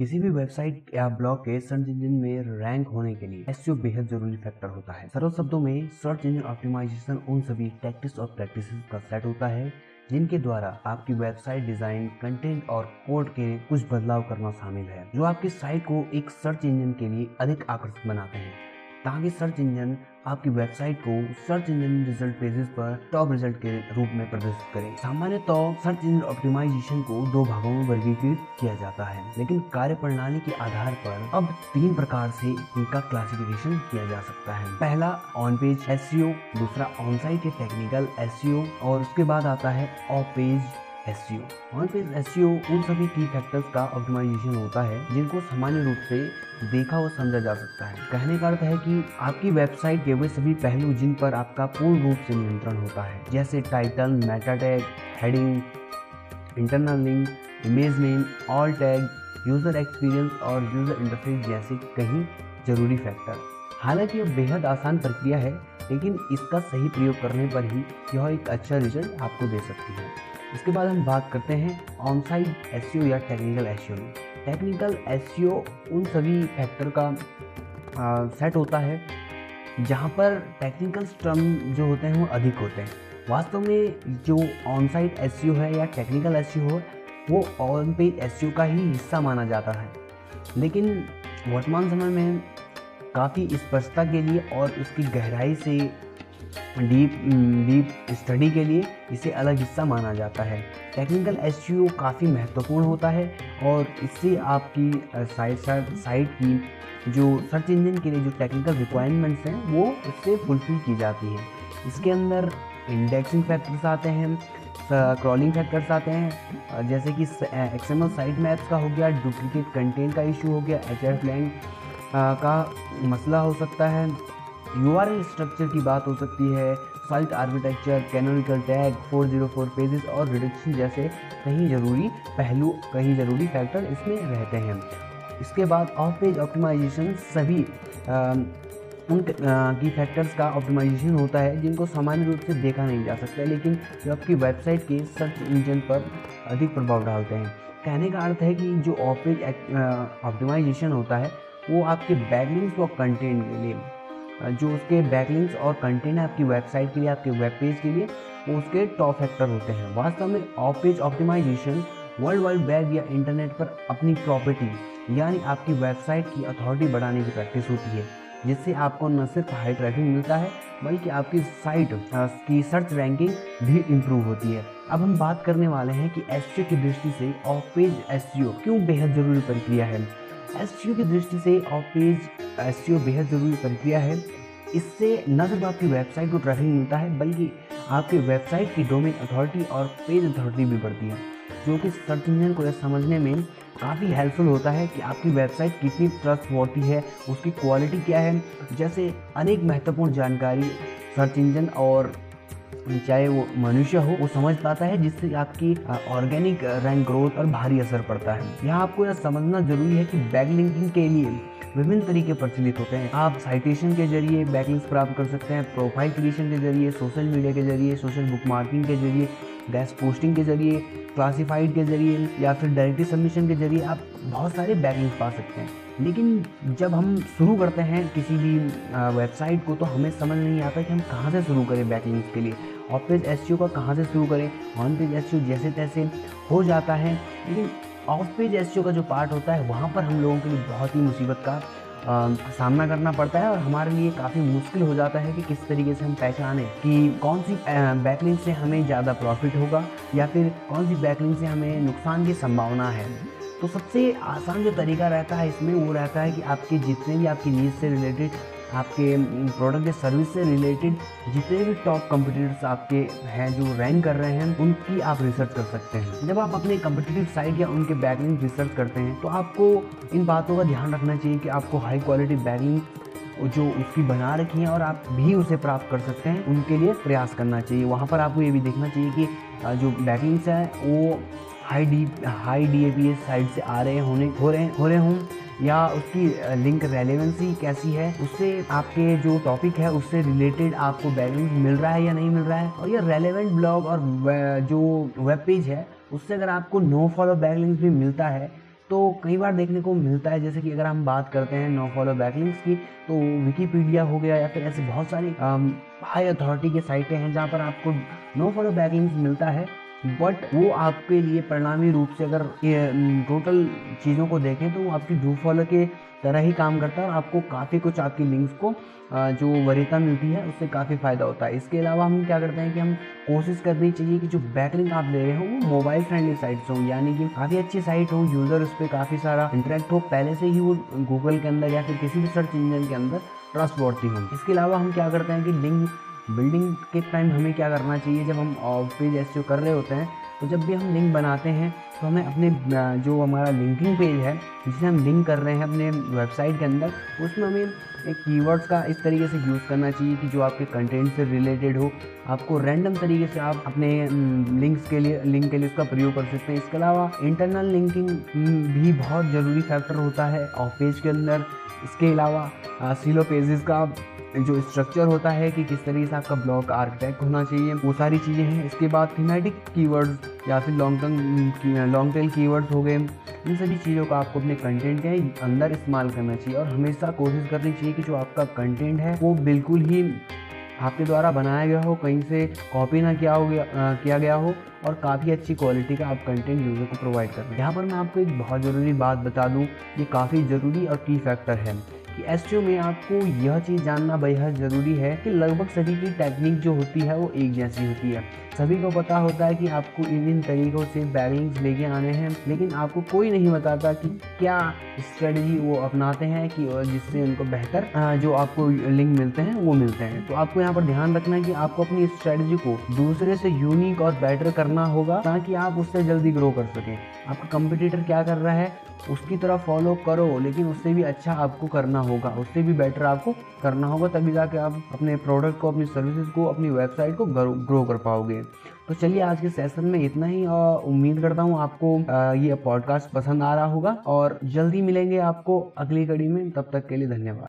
किसी भी वेबसाइट या ब्लॉग के सर्च इंजन में रैंक होने के लिए एस बेहद ज़रूरी फैक्टर होता है। सरल शब्दों में सर्च इंजन ऑप्टिमाइजेशन उन सभी टैक्टिक्स और प्रैक्टिस का सेट होता है, जिनके द्वारा आपकी वेबसाइट डिज़ाइन, कंटेंट और कोड के कुछ बदलाव करना शामिल है, जो आपकी साइट को एक सर्च इंजन के लिए अधिक आकर्षक बनाते हैं। ताकि सर्च इंजन आपकी वेबसाइट को सर्च इंजन रिज़ल्ट पेजेस पर टॉप रिज़ल्ट के रूप में प्रदर्शित करें। सामान्य तौर तो सर्च इंजन ऑप्टिमाइजेशन को दो भागों में वर्गीकृत किया जाता है, लेकिन कार्य प्रणाली के आधार पर अब तीन प्रकार से इनका क्लासिफिकेशन किया जा सकता है। पहला ऑन पेज एस दूसरा ऑन साइट के टेक्निकल एस और उसके बाद आता है off page S on page S उन सभी की फैक्टर्स का ऑप्टिमाइजेशन होता है, जिनको सामान्य रूप से देखा और समझा जा सकता है। कहने का अर्थ है कि आपकी वेबसाइट के वे सभी पहलू जिन पर आपका पूर्ण रूप से नियंत्रण होता है, जैसे title meta tag heading internal link image name alt tag user experience और यूज़र इंटरफेस जैसे कई ज़रूरी फैक्टर हालाँकि यह बेहद आसान प्रक्रिया है, लेकिन इसका सही प्रयोग करने पर ही यह एक अच्छा रिज़ल्ट आपको दे सकती है। इसके बाद हम बात करते हैं ऑन साइड एस या टेक्निकल एस में टेक्निकल एस उन सभी फैक्टर का आ, सेट होता है जहाँ पर टेक्निकल टर्म जो होते हैं वो अधिक होते हैं। वास्तव में जो ऑन साइड एस है या टेक्निकल एस हो वो ऑन पेज एस का ही हिस्सा माना जाता है। लेकिन वर्तमान समय में काफ़ी स्पष्टता के लिए और उसकी गहराई से डीप डीप स्टडी के लिए इसे अलग हिस्सा माना जाता है। टेक्निकल एस काफ़ी महत्वपूर्ण होता है और इससे आपकी साइट साइट की जो सर्च इंजन के लिए जो टेक्निकल रिक्वायरमेंट्स हैं, वो उससे फुलफिल की जाती है। इसके अंदर इंडेक्सिंग फैक्टर्स आते हैं क्रॉलिंग फैक्टर्स आते हैं जैसे कि एक्सएमएल साइट मैप्स का हो गया डुप्लीकेट कंटेंट का इशू हो गया एच एफ़ का मसला हो सकता है यूआरएल स्ट्रक्चर की बात हो सकती है site architecture canonical tag 404 pages और रिडक्शन जैसे कहीं ज़रूरी पहलू कहीं ज़रूरी फैक्टर इसमें रहते हैं। इसके बाद ऑफ़ पेज ऑप्टिमाइजेशन सभी आ, उन की फैक्टर्स का ऑप्टिमाइजेशन होता है जिनको सामान्य रूप से देखा नहीं जा सकता लेकिन जो आपकी वेबसाइट के सर्च इंजन पर अधिक प्रभाव डालते हैं। कहने का अर्थ है कि जो ऑफ़ पेज ऑप्टिमाइजेशन होता है वो आपके बैकलिंग्स और कंटेंट के लिए जो उसके बैकलिंक्स और कंटेंट है आपकी वेबसाइट के लिए, आपके वेब पेज के लिए, वो उसके टॉप फैक्टर होते हैं। वास्तव में off page optimisation world wide web या इंटरनेट पर अपनी प्रॉपर्टी यानी आपकी वेबसाइट की अथॉरिटी बढ़ाने की प्रैक्टिस होती है, जिससे आपको न सिर्फ़ हाई ट्रैफ़िक मिलता है, बल्कि आपकी साइट की सर्च रैंकिंग भी इम्प्रूव होती है। अब हम बात करने वाले हैं कि एस की दृष्टि से ऑफ़ पेज एस क्यों बेहद ज़रूरी प्रक्रिया है? एस की दृष्टि से ऑफ़ पेज एस बेहद ज़रूरी प्रक्रिया है। इससे न सिर्फ़ आपकी वेबसाइट को ट्रैफ़िक मिलता है, बल्कि आपकी वेबसाइट की डोमेन अथॉरिटी और पेज अथॉरिटी भी बढ़ती है, जो कि सर्च इंजन को यह समझने में काफ़ी हेल्पफुल होता है कि आपकी वेबसाइट कितनी ट्रस्ट वॉटी है, उसकी क्वालिटी क्या है। जैसे अनेक महत्वपूर्ण जानकारी सर्च इंजन और चाहे वो मनुष्य हो, वो समझ पाता है, जिससे आपकी ऑर्गेनिक रैंक ग्रोथ पर भारी असर पड़ता है। यहाँ आपको यह समझना ज़रूरी है कि बैक लिंकिंग के लिए विभिन्न तरीके प्रचलित होते हैं। आप साइटेशन के ज़रिए बैकलिंग्स प्राप्त कर सकते हैं प्रोफ़ाइल क्रिएशन के ज़रिए सोशल मीडिया के ज़रिए सोशल बुक मार्किंग के ज़रिए गैस पोस्टिंग के ज़रिए क्लासिफाइड के ज़रिए, या फिर डायरेक्टली सबमिशन के ज़रिए आप बहुत सारे बैकलिंग्स पा सकते हैं। लेकिन जब हम शुरू करते हैं किसी भी वेबसाइट को तो हमें समझ नहीं आता कि हम कहाँ से शुरू करें बैकलिंग्स के लिए। ऑफ़ पेज एस का कहाँ से शुरू करें? ऑन पेज एस जैसे तैसे हो जाता है। लेकिन ऑफ़ पेज एस का जो पार्ट होता है, वहाँ पर हम लोगों के लिए बहुत ही मुसीबत का सामना करना पड़ता है और हमारे लिए काफ़ी मुश्किल हो जाता है कि किस तरीके से हम पहचाने कि कौन सी बैकलिंग से हमें ज़्यादा प्रॉफिट होगा या फिर कौन सी बैकलिंग से हमें नुकसान की संभावना है। तो सबसे आसान जो तरीका रहता है इसमें वो रहता है कि आपके जितने भी आपकी नीज से रिलेटेड आपके प्रोडक्ट या सर्विस से रिलेटेड जितने भी टॉप कंपटीटर्स आपके हैं जो रैंक कर रहे हैं, उनकी आप रिसर्च कर सकते हैं। जब आप अपने कंपटीटिव साइट या उनके बैकलिंग रिसर्च करते हैं तो आपको इन बातों का ध्यान रखना चाहिए कि आपको हाई क्वालिटी बैकलिंग जो उसकी बना रखी है और आप भी उसे प्राप्त कर सकते हैं, उनके लिए प्रयास करना चाहिए। वहाँ पर आपको ये भी देखना चाहिए कि जो बैकलिंग्स हैं, वो high D high D A P S side से आ रहे होने, हो रहे हो रहे हों। या उसकी लिंक रेलेवेंसी कैसी है, उससे आपके जो टॉपिक है, उससे रिलेटेड आपको बैलेंस मिल रहा है या नहीं मिल रहा है? और ये रेलेवेंट ब्लॉग और जो वेब पेज है, उससे अगर आपको नो फॉलो बैकलिंक भी मिलता है तो कई बार देखने को मिलता है। जैसे कि अगर हम बात करते हैं नो फॉलो बैकलिंग्स की तो विकीपीडिया हो गया या फिर ऐसे बहुत सारी हाई अथॉरिटी के साइटें हैं जहाँ पर आपको नो फॉलो बैकलिंग्स मिलता है। बट वो आपके लिए परिणामी रूप से अगर टोटल चीज़ों को देखें तो वो आपकी डू फॉलो के तरह ही काम करता है और आपको काफ़ी कुछ आपकी लिंक्स को जो वरीयता मिलती है उससे काफ़ी फ़ायदा होता है। इसके अलावा हम क्या करते हैं कि हम कोशिश करनी चाहिए कि जो बैकलिंक आप ले रहे हो वो मोबाइल फ्रेंडली साइट्स हों, यानी कि काफ़ी अच्छी साइट हो यूज़र उस पर काफ़ी सारा इंटरेक्ट हो, पहले से ही वो गूगल के अंदर या फिर किसी भी सर्च इंजन के अंदर ट्रस्ट वर्ती हो। इसके अलावा हम क्या करते हैं कि लिंक बिल्डिंग के टाइम हमें क्या करना चाहिए? जब हम पेज एस कर रहे होते हैं तो जब भी हम लिंक बनाते हैं तो हमें अपने जो हमारा लिंकिंग पेज है जिसे हम लिंक कर रहे हैं अपने वेबसाइट के अंदर, उसमें हमें एक कीवर्ड्स का इस तरीके से यूज़ करना चाहिए कि जो आपके कंटेंट से रिलेटेड हो। आपको रैंडम तरीके से आप अपने लिंक्स के लिए लिंक के लिए उसका प्रयोग कर सकते हैं। इसके अलावा इंटरनल लिंकिंग भी बहुत ज़रूरी फैक्टर होता है ऑफ़ पेज के अंदर। इसके अलावा सीलो पेजेस का जो स्ट्रक्चर होता है कि किस तरीके से आपका ब्लॉग आर्किटेक्ट होना चाहिए, वो सारी चीज़ें हैं। इसके बाद थीमेटिक कीवर्ड्स या फिर long term long tail keywords हो गए इन सभी चीज़ों का आपको अपने कंटेंट के अंदर इस्तेमाल करना चाहिए और हमेशा कोशिश करनी चाहिए कि जो आपका कंटेंट है वो बिल्कुल ही आपके द्वारा बनाया गया हो कहीं से कॉपी ना किया हो गया आ, किया गया हो और काफ़ी अच्छी क्वालिटी का आप कंटेंट यूज़र को प्रोवाइड कर यहाँ पर मैं आपको एक बहुत ज़रूरी बात बता दूँ ये काफ़ी ज़रूरी और की फैक्टर है। कि एस में आपको यह चीज़ जानना बेहद ज़रूरी है कि लगभग सभी की टेक्निक जो होती है वो एक जैसी होती है। सभी को पता होता है कि आपको इन इन तरीक़ों से बैलेंस लेके आने हैं, लेकिन आपको कोई नहीं बताता कि क्या स्ट्रेटजी वो अपनाते हैं कि जिससे उनको बेहतर जो आपको लिंक मिलते हैं, वो मिलते हैं। तो आपको यहाँ पर ध्यान रखना है कि आपको अपनी स्ट्रेटजी को दूसरे से यूनिक और बेटर करना होगा, ताकि आप उससे जल्दी ग्रो कर सकें। आपका कंपटीटर क्या कर रहा है, उसकी तरह फॉलो करो, लेकिन उससे भी अच्छा आपको करना होगा, उससे भी बेटर आपको करना होगा, तभी जाके आप अपने प्रोडक्ट को, अपनी सर्विसेज़ को, अपनी वेबसाइट को ग्रो कर पाओगे। तो चलिए आज के सेशन में इतना ही, और उम्मीद करता हूँ आपको ये पॉडकास्ट पसंद आ रहा होगा, और जल्दी मिलेंगे आपको अगली कड़ी में, तब तक के लिए धन्यवाद।